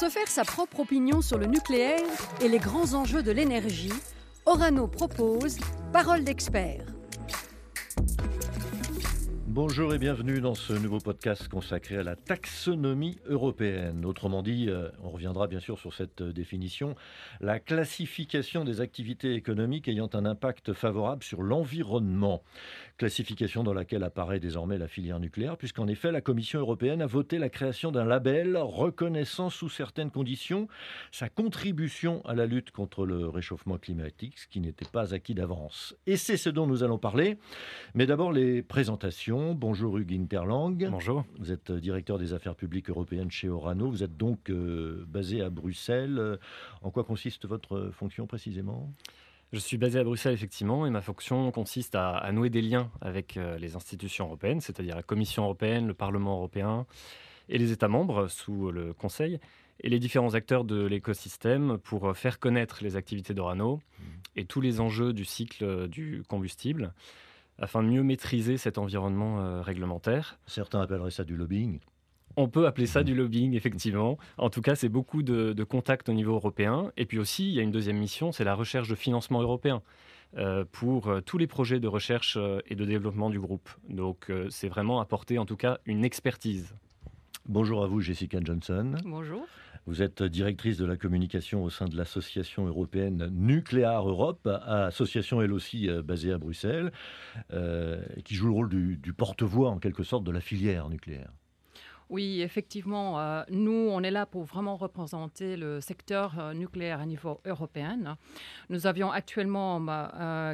se faire sa propre opinion sur le nucléaire et les grands enjeux de l'énergie, Orano propose Parole d'expert. Bonjour et bienvenue dans ce nouveau podcast consacré à la taxonomie européenne. Autrement dit, euh, on reviendra bien sûr sur cette définition, la classification des activités économiques ayant un impact favorable sur l'environnement. Classification dans laquelle apparaît désormais la filière nucléaire, puisqu'en effet la Commission européenne a voté la création d'un label reconnaissant sous certaines conditions sa contribution à la lutte contre le réchauffement climatique, ce qui n'était pas acquis d'avance. Et c'est ce dont nous allons parler. Mais d'abord les présentations. Bonjour Hugues Interlang. Bonjour. Vous êtes directeur des affaires publiques européennes chez Orano. Vous êtes donc euh, basé à Bruxelles. En quoi consiste votre fonction précisément? Je suis basé à Bruxelles, effectivement, et ma fonction consiste à, nouer des liens avec les institutions européennes, c'est-à-dire la Commission européenne, le Parlement européen et les États membres sous le Conseil, et les différents acteurs de l'écosystème pour faire connaître les activités d'Orano mmh. et tous les enjeux du cycle du combustible afin de mieux maîtriser cet environnement euh, réglementaire. Certains appelleraient ça du lobbying. On peut appeler ça du lobbying, effectivement. En tout cas, c'est beaucoup de, contacts au niveau européen. Et puis aussi, il y a une deuxième mission, c'est la recherche de financement européen euh, pour euh, tous les projets de recherche et de développement du groupe. Donc, c'est vraiment apporter, en tout cas, une expertise. Bonjour à vous, Jessica Johnson. Bonjour. Vous êtes directrice de la communication au sein de l'association européenne Nucléaire Europe, association elle aussi euh, basée à Bruxelles, euh, qui joue le rôle du, porte-voix en quelque sorte de la filière nucléaire. Oui, effectivement, euh, nous, on est là pour vraiment représenter le secteur nucléaire à niveau européen. Nous avions actuellement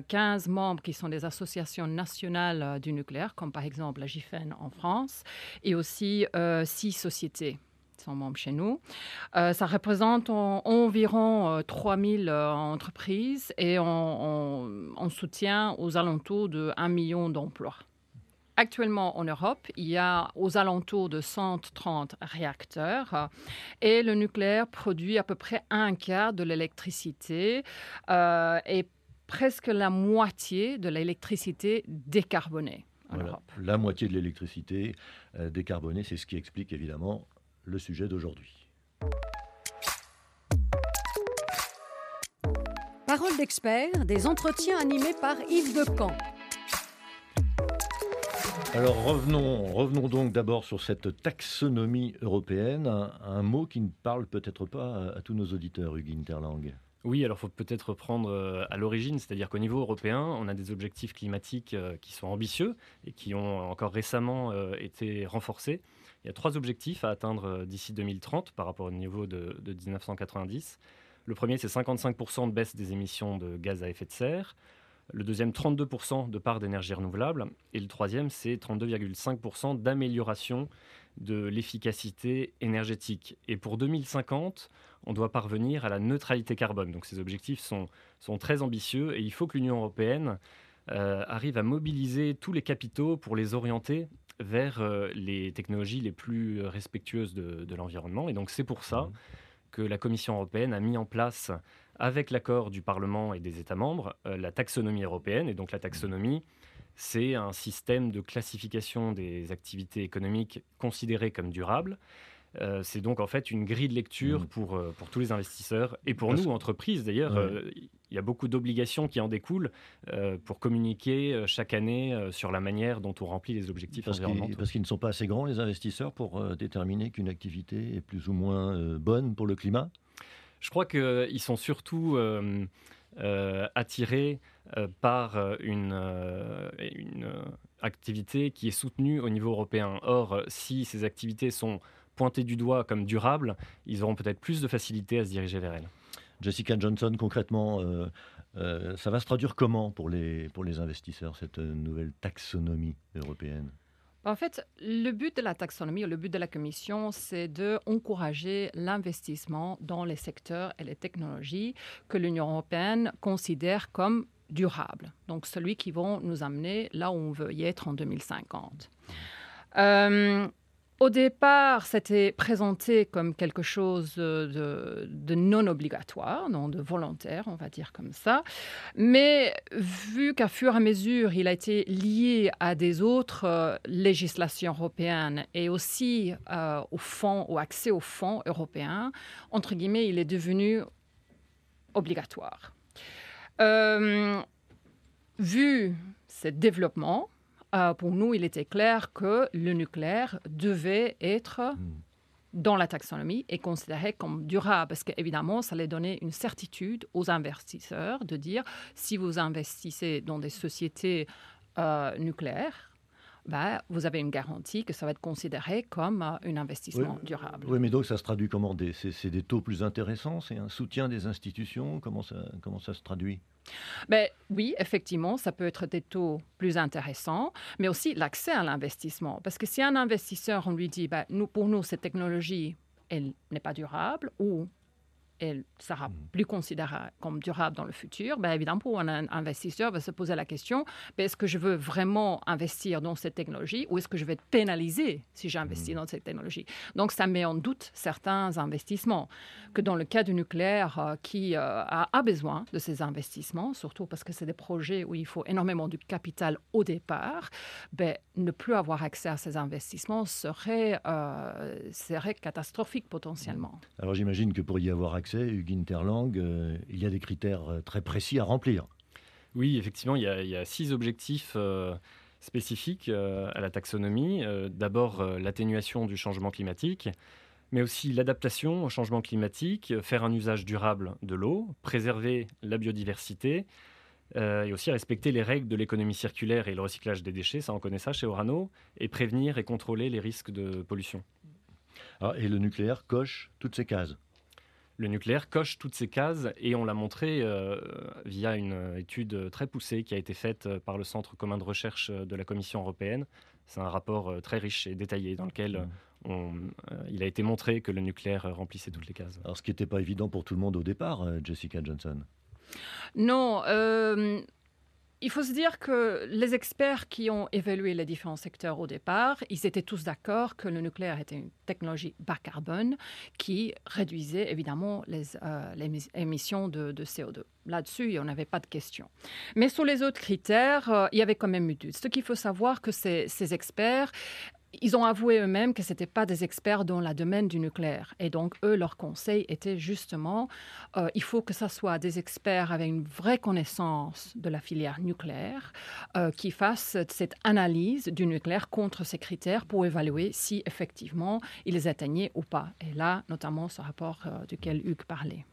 15 membres qui sont des associations nationales du nucléaire, comme par exemple la GIFEN en France, et aussi 6 sociétés sont membres chez nous. Euh, ça représente environ 3000 euh, euh, entreprises et on, soutient aux alentours de 1 million d'emplois. Actuellement en Europe, il y a aux alentours de 130 réacteurs et le nucléaire produit à peu près un quart de l'électricité et presque la moitié de l'électricité décarbonée. En Europe. La moitié de l'électricité décarbonée, c'est ce qui explique évidemment le sujet d'aujourd'hui. Parole d'expert, des entretiens animés par Yves Decamp. Alors revenons, revenons donc d'abord sur cette taxonomie européenne, un, mot qui ne parle peut-être pas à, tous nos auditeurs, Hugues Interlang. Oui, alors faut peut-être reprendre euh, à l'origine, c'est-à-dire qu'au niveau européen, on a des objectifs climatiques euh, qui sont ambitieux et qui ont encore récemment euh, été renforcés. Il y a trois objectifs à atteindre d'ici 2030 par rapport au niveau de, 1990. Le premier, c'est 55% de baisse des émissions de gaz à effet de serre. Le deuxième, 32% de part d'énergie renouvelable. Et le troisième, c'est 32,5% d'amélioration de l'efficacité énergétique. Et pour 2050, on doit parvenir à la neutralité carbone. Donc ces objectifs sont, sont très ambitieux et il faut que l'Union européenne euh, arrive à mobiliser tous les capitaux pour les orienter vers euh, les technologies les plus respectueuses de, l'environnement. Et donc c'est pour ça mmh. que la Commission européenne a mis en place, avec l'accord du Parlement et des États membres, euh, la taxonomie européenne. Et donc la taxonomie, c'est un système de classification des activités économiques considérées comme durables. Euh, c'est donc en fait une grille de lecture mmh. pour, euh, pour tous les investisseurs et pour nous, entreprises d'ailleurs. Euh, il y a beaucoup d'obligations qui en découlent pour communiquer chaque année sur la manière dont on remplit les objectifs parce environnementaux. parce qu'ils ne sont pas assez grands, les investisseurs, pour déterminer qu'une activité est plus ou moins bonne pour le climat Je crois qu'ils sont surtout attirés par une, activité qui est soutenue au niveau européen. Or, si ces activités sont pointées du doigt comme durables, ils auront peut-être plus de facilité à se diriger vers elles. Jessica Johnson, concrètement, euh, euh, ça va se traduire comment pour les, pour les investisseurs, cette nouvelle taxonomie européenne? En fait, le but de la taxonomie, le but de la Commission, c'est d'encourager l'investissement dans les secteurs et les technologies que l'Union européenne considère comme durables. Donc, celui qui vont nous amener là où on veut y être en 2050. Euh, au départ, c'était présenté comme quelque chose de, non obligatoire, non de volontaire, on va dire comme ça. Mais vu qu'à fur et à mesure, il a été lié à des autres euh, législations européennes et aussi euh, au fonds, au accès aux fonds européens, entre guillemets, il est devenu obligatoire. Euh, vu ce développement, euh, pour nous, il était clair que le nucléaire devait être hmm. dans la taxonomie et considéré comme durable, parce qu'évidemment, ça allait donner une certitude aux investisseurs de dire si vous investissez dans des sociétés euh, nucléaires, bah, vous avez une garantie que ça va être considéré comme euh, un investissement durable. Oui, mais donc ça se traduit comment C'est des taux plus intéressants? C'est un soutien des institutions? Comment ça, comment ça se traduit? Ben, oui, effectivement, ça peut être des taux plus intéressants, mais aussi l'accès à l'investissement. Parce que si un investisseur, on lui dit, ben, nous, pour nous, cette technologie, elle n'est pas durable, ou elle sera mm. plus considérée comme durable dans le futur, bien évidemment, pour un investisseur, va se poser la question ben, est-ce que je veux vraiment investir dans cette technologie ou est-ce que je vais être pénalisé si j'investis mm. dans cette technologie? Donc, ça met en doute certains investissements. Que dans le cas du nucléaire, euh, qui euh, a, a, besoin de ces investissements, surtout parce que c'est des projets où il faut énormément de capital au départ, ben, ne plus avoir accès à ces investissements serait, euh, serait catastrophique potentiellement. Alors, j'imagine que pour y avoir accès, Hugues Interlang, euh, il y a des critères euh, très précis à remplir. Oui, effectivement, il y a, six objectifs euh, spécifiques à la taxonomie. D'abord, l'atténuation du changement climatique, mais aussi l'adaptation au changement climatique, faire un usage durable de l'eau, préserver la biodiversité, et aussi respecter les règles de l'économie circulaire et le recyclage des déchets, ça on connaît ça chez Orano, et prévenir et contrôler les risques de pollution. Ah, et le nucléaire coche toutes ces cases le nucléaire coche toutes ces cases et on l'a montré euh, via une étude très poussée qui a été faite euh, par le Centre commun de recherche euh, de la Commission européenne. C'est un rapport très riche et détaillé dans lequel il a été montré que le nucléaire remplissait toutes les cases. Alors ce qui n'était pas évident pour tout le monde au départ, Jessica Johnson? Non, il faut se dire que les experts qui ont évalué les différents secteurs au départ, ils étaient tous d'accord que le nucléaire était une technologie bas carbone qui réduisait évidemment les, euh, émissions de, CO2. Là-dessus, il n'y en avait pas de question. Mais sur les autres critères, euh, il y avait quand même eu doute. Ce qu'il faut savoir que ces experts ils ont avoué eux-mêmes que ce n'étaient pas des experts dans le domaine du nucléaire. Et donc, eux, leur conseil était justement, euh, il faut que ce soit des experts avec une vraie connaissance de la filière nucléaire euh, qui fassent cette analyse du nucléaire contre ces critères pour évaluer si effectivement ils atteignaient ou pas. Et là, notamment ce rapport euh, duquel Hugues parlait.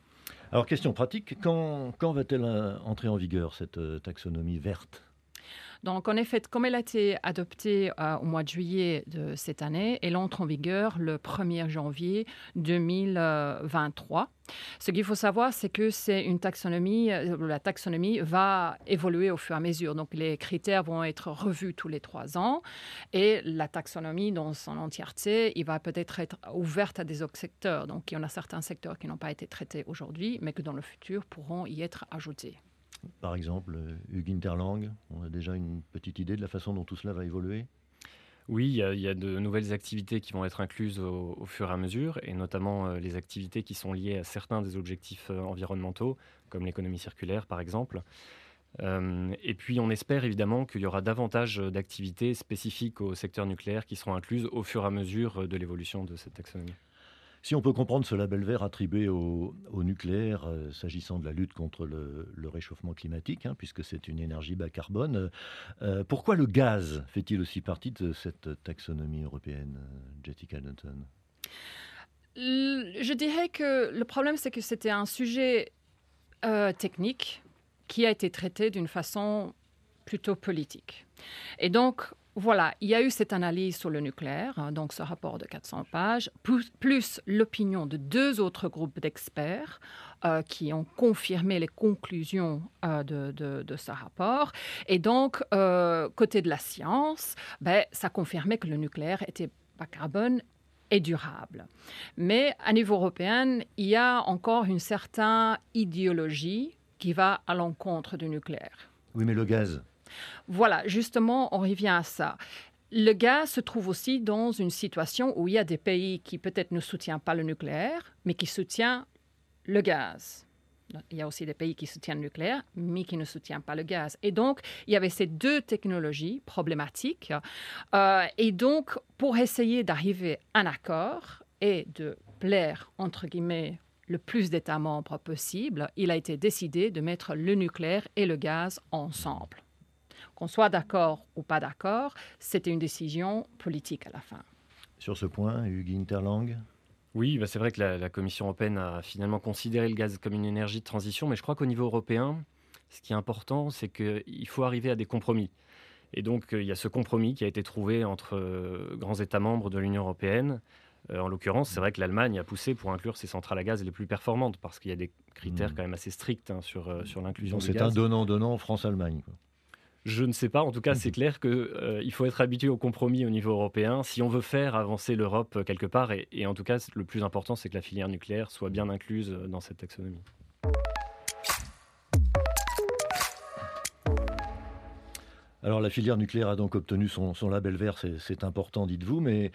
Alors, question pratique, quand, quand va-t-elle entrer en vigueur, cette taxonomie verte? Donc, en effet, comme elle a été adoptée euh, au mois de juillet de cette année, elle entre en vigueur le 1er janvier 2023. Ce qu'il faut savoir, c'est que c'est une taxonomie, euh, la taxonomie va évoluer au fur et à mesure. Donc, les critères vont être revus tous les trois ans et la taxonomie dans son entièreté, il va peut-être être ouverte à des autres secteurs. Donc, il y en a certains secteurs qui n'ont pas été traités aujourd'hui, mais que dans le futur pourront y être ajoutés par exemple, euh, Hugues Interlang On a déjà une petite idée de la façon dont tout cela va évoluer? Oui, il y, a, de nouvelles activités qui vont être incluses au, fur et à mesure, et notamment euh, les activités qui sont liées à certains des objectifs euh, environnementaux, comme l'économie circulaire par exemple. et puis on espère évidemment qu'il y aura davantage d'activités spécifiques au secteur nucléaire qui seront incluses au fur et à mesure de l'évolution de cette taxonomie. Si on peut comprendre ce label vert attribué au, nucléaire euh, s'agissant de la lutte contre le, réchauffement climatique, hein, puisque c'est une énergie bas carbone, euh, pourquoi le gaz fait-il aussi partie de cette taxonomie européenne, Jessica Dunton Je dirais que le problème, c'est que c'était un sujet euh, technique qui a été traité d'une façon plutôt politique. Et donc, voilà, il y a eu cette analyse sur le nucléaire, hein, donc ce rapport de 400 pages, plus, l'opinion de deux autres groupes d'experts euh, qui ont confirmé les conclusions euh, de, ce rapport. Et donc, euh, côté de la science, ben, ça confirmait que le nucléaire était pas carbone et durable. Mais à niveau européen, il y a encore une certaine idéologie qui va à l'encontre du nucléaire. Oui, mais le gaz? Voilà, justement, on revient à ça. le gaz se trouve aussi dans une situation où il y a des pays qui peut-être ne soutiennent pas le nucléaire, mais qui soutiennent le gaz. Il y a aussi des pays qui soutiennent le nucléaire, mais qui ne soutiennent pas le gaz. Et donc, il y avait ces deux technologies problématiques. Euh, et donc, pour essayer d'arriver à un accord et de plaire, entre guillemets, le plus d'États membres possible, il a été décidé de mettre le nucléaire et le gaz ensemble. Qu'on soit d'accord ou pas d'accord, c'était une décision politique à la fin. Sur ce point, Hugues Interlang oui, bah c'est vrai que la, Commission européenne a finalement considéré le gaz comme une énergie de transition, mais je crois qu'au niveau européen, ce qui est important, c'est qu'il faut arriver à des compromis. Et donc, euh, il y a ce compromis qui a été trouvé entre euh, grands États membres de l'Union européenne. Euh, en l'occurrence, c'est vrai que l'Allemagne a poussé pour inclure ses centrales à gaz les plus performantes, parce qu'il y a des critères mmh. quand même assez stricts hein, sur, sur l'inclusion du gaz. C'est un donnant-donnant France-Allemagne. Je ne sais pas. En tout cas, c'est mhm. clair qu'il euh, faut être habitué au compromis au niveau européen si on veut faire avancer l'Europe euh, quelque part. Et, en tout cas, le plus important, c'est que la filière nucléaire soit bien incluse euh, dans cette taxonomie. Alors la filière nucléaire a donc obtenu son, label vert, c'est important, dites-vous, mais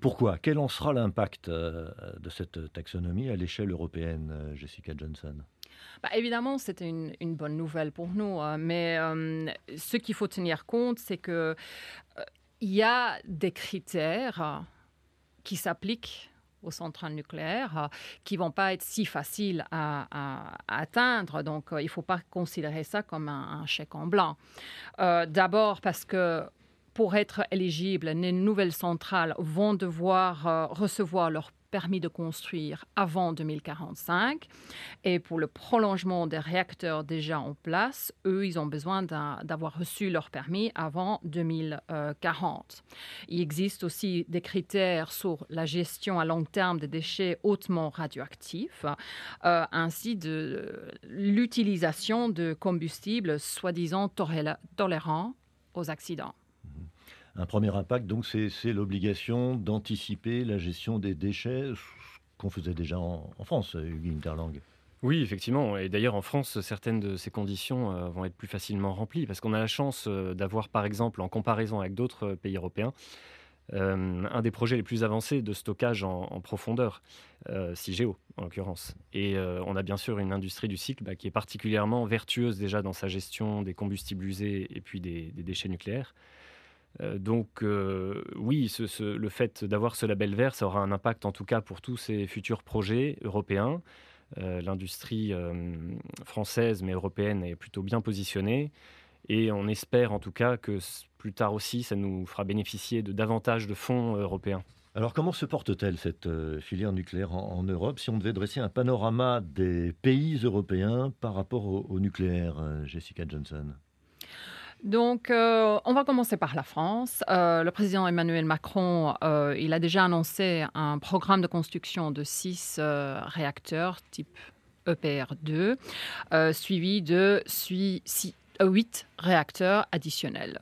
pourquoi? Quel en sera l'impact de cette taxonomie à l'échelle européenne, Jessica Johnson? Bah, évidemment, c'était une, bonne nouvelle pour nous, hein, mais euh, ce qu'il faut tenir compte, c'est qu'il euh, y a des critères qui s'appliquent aux centrales nucléaires qui vont pas être si faciles à, atteindre. Donc, il ne faut pas considérer ça comme un, chèque en blanc. Euh, d'abord parce que pour être éligibles, les nouvelles centrales vont devoir recevoir leur permis de construire avant 2045. Et pour le prolongement des réacteurs déjà en place, eux, ils ont besoin d'avoir reçu leur permis avant 2040. Il existe aussi des critères sur la gestion à long terme des déchets hautement radioactifs, euh, ainsi de l'utilisation de combustibles soi-disant tolérants aux accidents. Un premier impact, donc, c'est l'obligation d'anticiper la gestion des déchets, qu'on faisait déjà en, France, Hugues Interlang. Oui, effectivement. Et d'ailleurs, en France, certaines de ces conditions euh, vont être plus facilement remplies parce qu'on a la chance euh, d'avoir, par exemple, en comparaison avec d'autres euh, pays européens, un des projets les plus avancés de stockage en, profondeur, CIGEO en l'occurrence. Et on a bien sûr une industrie du cycle bah, qui est particulièrement vertueuse déjà dans sa gestion des combustibles usés et puis des déchets nucléaires. Euh, donc euh, oui, le fait d'avoir ce label vert, ça aura un impact en tout cas pour tous ces futurs projets européens. Euh, l'industrie française mais européenne est plutôt bien positionnée et on espère en tout cas que plus tard aussi ça nous fera bénéficier de davantage de fonds européens. Alors comment se porte-t-elle cette filière nucléaire en, Europe si on devait dresser un panorama des pays européens par rapport au nucléaire, Jessica Johnson? Donc, euh, on va commencer par la France. Euh, le président Emmanuel Macron, euh, il a déjà annoncé un programme de construction de six réacteurs type EPR2, suivi de huit réacteurs additionnels.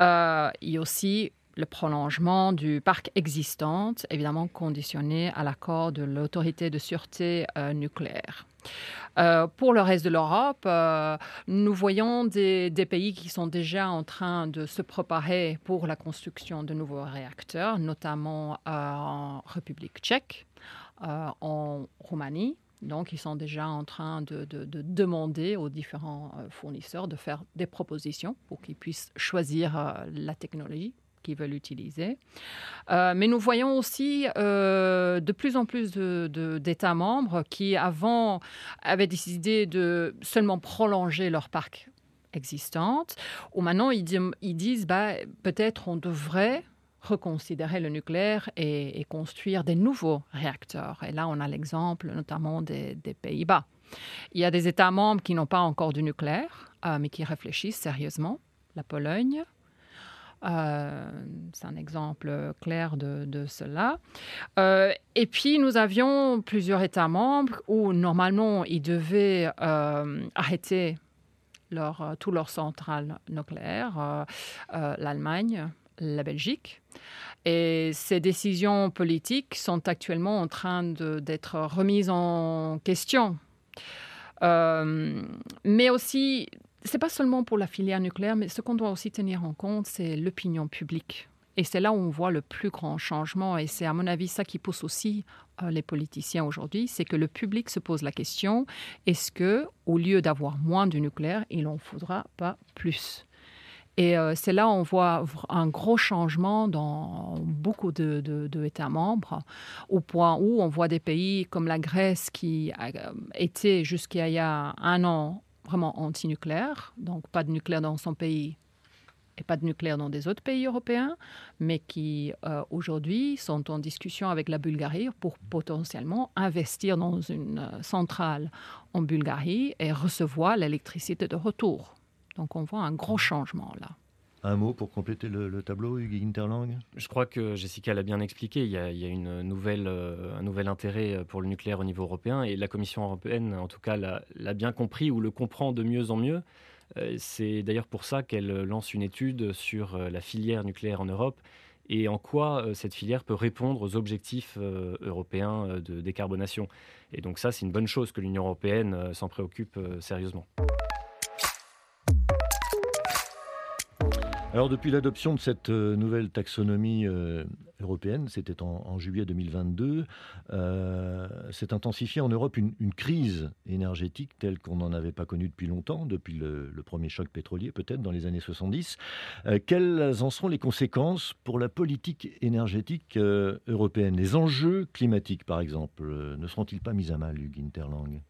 il y a aussi le prolongement du parc existant, évidemment conditionné à l'accord de l'autorité de sûreté nucléaire. Euh, pour le reste de l'Europe, euh, nous voyons des, pays qui sont déjà en train de se préparer pour la construction de nouveaux réacteurs, notamment euh, en République tchèque, en Roumanie. Donc, ils sont déjà en train de, de demander aux différents fournisseurs de faire des propositions pour qu'ils puissent choisir la technologie qui veulent utiliser. Euh, mais nous voyons aussi euh, de plus en plus d'États membres qui, avant, avaient décidé de seulement prolonger leur parc existant, ou maintenant ils, disent bah, peut-être on devrait reconsidérer le nucléaire et, construire des nouveaux réacteurs. Et là, on a l'exemple notamment des, Pays-Bas. Il y a des États membres qui n'ont pas encore du nucléaire, euh, mais qui réfléchissent sérieusement. La Pologne, euh, c'est un exemple clair de, cela. Euh, et puis, nous avions plusieurs États membres où, normalement, ils devaient euh, arrêter leur, tous leurs centrales nucléaires, l'Allemagne, la Belgique. Et ces décisions politiques sont actuellement en train d'être remises en question. mais aussi c'est pas seulement pour la filière nucléaire, mais ce qu'on doit aussi tenir en compte, c'est l'opinion publique Et c'est là où on voit le plus grand changement. Et c'est à mon avis ça qui pousse aussi euh, les politiciens aujourd'hui, c'est que le public se pose la question est-ce que, au lieu d'avoir moins de nucléaire, il en faudra pas plus? Et euh, c'est là où on voit un gros changement dans beaucoup de, de, États membres, au point où on voit des pays comme la Grèce qui a euh, été jusqu'à il y a un an vraiment anti-nucléaire, donc pas de nucléaire dans son pays et pas de nucléaire dans des autres pays européens, mais qui euh, aujourd'hui sont en discussion avec la Bulgarie pour potentiellement investir dans une euh, centrale en Bulgarie et recevoir l'électricité de retour. Donc on voit un gros changement là. Un mot pour compléter le, tableau, Hugues Interlang Je crois que Jessica l'a bien expliqué. Il y a, une nouvelle, euh, un nouvel intérêt pour le nucléaire au niveau européen et la Commission européenne, en tout cas, l'a bien compris ou le comprend de mieux en mieux. Euh, c'est d'ailleurs pour ça qu'elle lance une étude sur euh, la filière nucléaire en Europe et en quoi euh, cette filière peut répondre aux objectifs européens de décarbonation. Et donc ça, c'est une bonne chose que l'Union européenne s'en préoccupe sérieusement. Alors depuis l'adoption de cette euh, nouvelle taxonomie euh, européenne, c'était en, juillet 2022, euh, s'est intensifiée en Europe une, crise énergétique telle qu'on n'en avait pas connue depuis longtemps, depuis le, premier choc pétrolier peut-être dans les années 70. quelles en sont les conséquences pour la politique énergétique européenne? Les enjeux climatiques par exemple, ne seront-ils pas mis à mal, Hugues Interlang?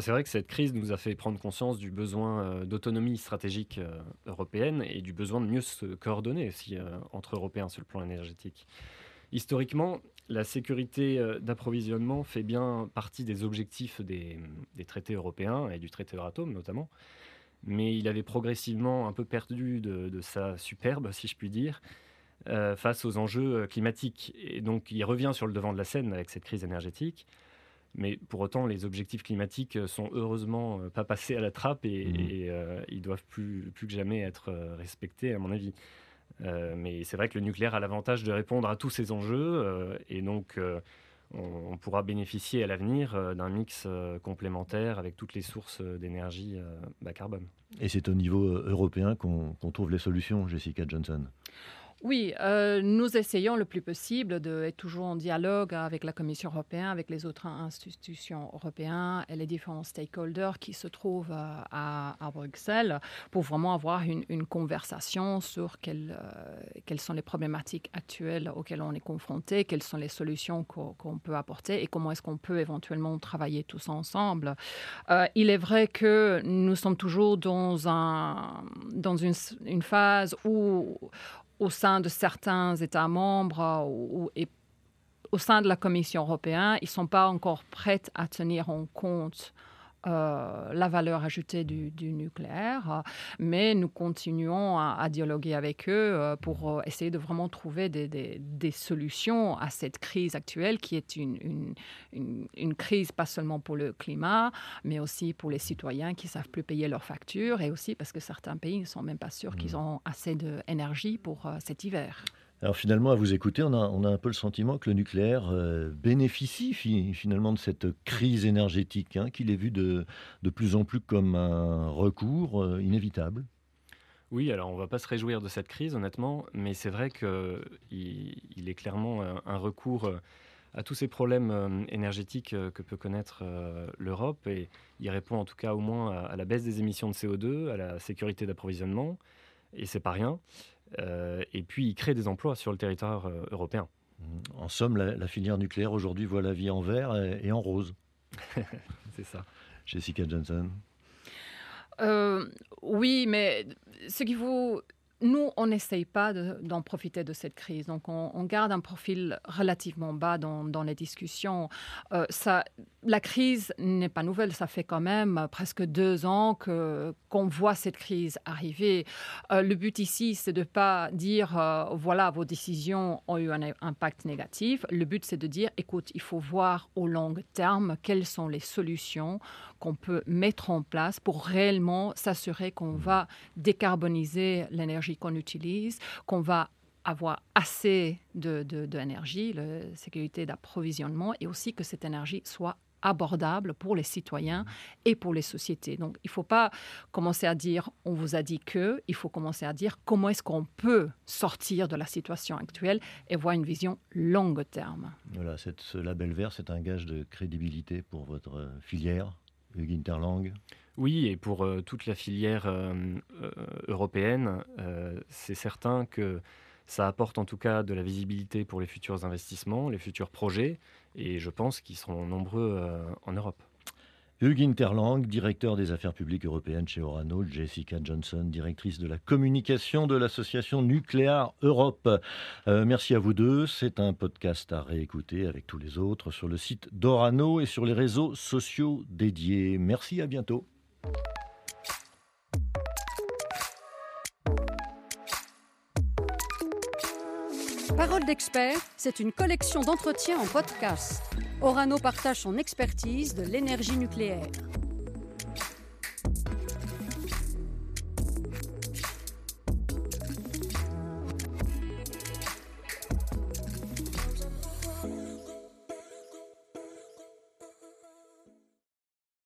C'est vrai que cette crise nous a fait prendre conscience du besoin euh, d'autonomie stratégique euh, européenne et du besoin de mieux se coordonner aussi euh, entre Européens sur le plan énergétique. Historiquement, la sécurité d'approvisionnement fait bien partie des objectifs des, traités européens et du traité Euratom notamment, mais il avait progressivement un peu perdu de sa superbe, si je puis dire, face aux enjeux climatiques. Et donc il revient sur le devant de la scène avec cette crise énergétique. Mais pour autant, les objectifs climatiques sont heureusement euh, pas passés à la trappe et, mmh. euh, ils doivent plus, plus que jamais être euh, respectés, à mon avis. mais c'est vrai que le nucléaire a l'avantage de répondre à tous ces enjeux et donc on, pourra bénéficier à l'avenir d'un mix complémentaire avec toutes les sources d'énergie bas carbone. Et c'est au niveau européen qu'on trouve les solutions, Jessica Johnson? Oui, euh, nous essayons le plus possible d'être toujours en dialogue avec la Commission européenne, avec les autres institutions européennes et les différents stakeholders qui se trouvent euh, à, Bruxelles pour vraiment avoir une, conversation sur quelles, euh, quelles, sont les problématiques actuelles auxquelles on est confronté, quelles sont les solutions qu'on peut apporter et comment est-ce qu'on peut éventuellement travailler tous ensemble. il est vrai que nous sommes toujours dans, un, dans une, une phase où au sein de certains États membres ou, et au sein de la Commission européenne, ils ne sont pas encore prêts à tenir en compte euh, la valeur ajoutée du, nucléaire, mais nous continuons à, dialoguer avec eux euh, pour euh, essayer de vraiment trouver des, solutions à cette crise actuelle qui est une, une, crise pas seulement pour le climat, mais aussi pour les citoyens qui ne savent plus payer leurs factures et aussi parce que certains pays ne sont même pas sûrs qu'ils mmh. ont assez d'énergie pour cet hiver. Alors finalement, à vous écouter, on a, un peu le sentiment que le nucléaire euh, bénéficie finalement de cette crise énergétique, hein, qu'il est vu de, plus en plus comme un recours euh, inévitable. Oui, alors on ne va pas se réjouir de cette crise, honnêtement, mais c'est vrai qu'il il est clairement un, recours euh, à tous ces problèmes énergétiques que peut connaître l'Europe, et il répond en tout cas au moins à, à la baisse des émissions de CO2, à la sécurité d'approvisionnement, et c'est pas rien. Euh, et puis il crée des emplois sur le territoire euh, européen. En somme, la, filière nucléaire aujourd'hui voit la vie en vert et, en rose. C'est ça. Jessica Johnson. Euh, oui, mais ce qu'il faut nous, on n'essaye pas d'en profiter de cette crise. Donc, on, garde un profil relativement bas dans, les discussions. Euh, ça, la crise n'est pas nouvelle. Ça fait quand même presque deux ans que qu'on voit cette crise arriver. Euh, le but ici, c'est de pas dire euh, voilà, vos décisions ont eu un impact négatif. Le but, c'est de dire écoute, il faut voir au long terme quelles sont les solutions qu'on peut mettre en place pour réellement s'assurer qu'on va décarboniser l'énergie qu'on utilise, qu'on va avoir assez d'énergie, de, de, sécurité d'approvisionnement et aussi que cette énergie soit abordable pour les citoyens et pour les sociétés. Donc il ne faut pas commencer à dire on vous a dit que, il faut commencer à dire comment est-ce qu'on peut sortir de la situation actuelle et voir une vision longue terme. Voilà, ce label vert, c'est un gage de crédibilité pour votre filière, Hugues Interlang oui, et pour euh, toute la filière euh, euh, européenne, c'est certain que ça apporte en tout cas de la visibilité pour les futurs investissements, les futurs projets, et je pense qu'ils seront nombreux en Europe. Hugues Interlang, directeur des affaires publiques européennes chez Orano, Jessica Johnson, directrice de la communication de l'association Nucléaire Europe. merci à vous deux. C'est un podcast à réécouter avec tous les autres sur le site d'Orano et sur les réseaux sociaux dédiés. Merci, à bientôt. Parole d'expert, c'est une collection d'entretiens en podcast. Orano partage son expertise de l'énergie nucléaire.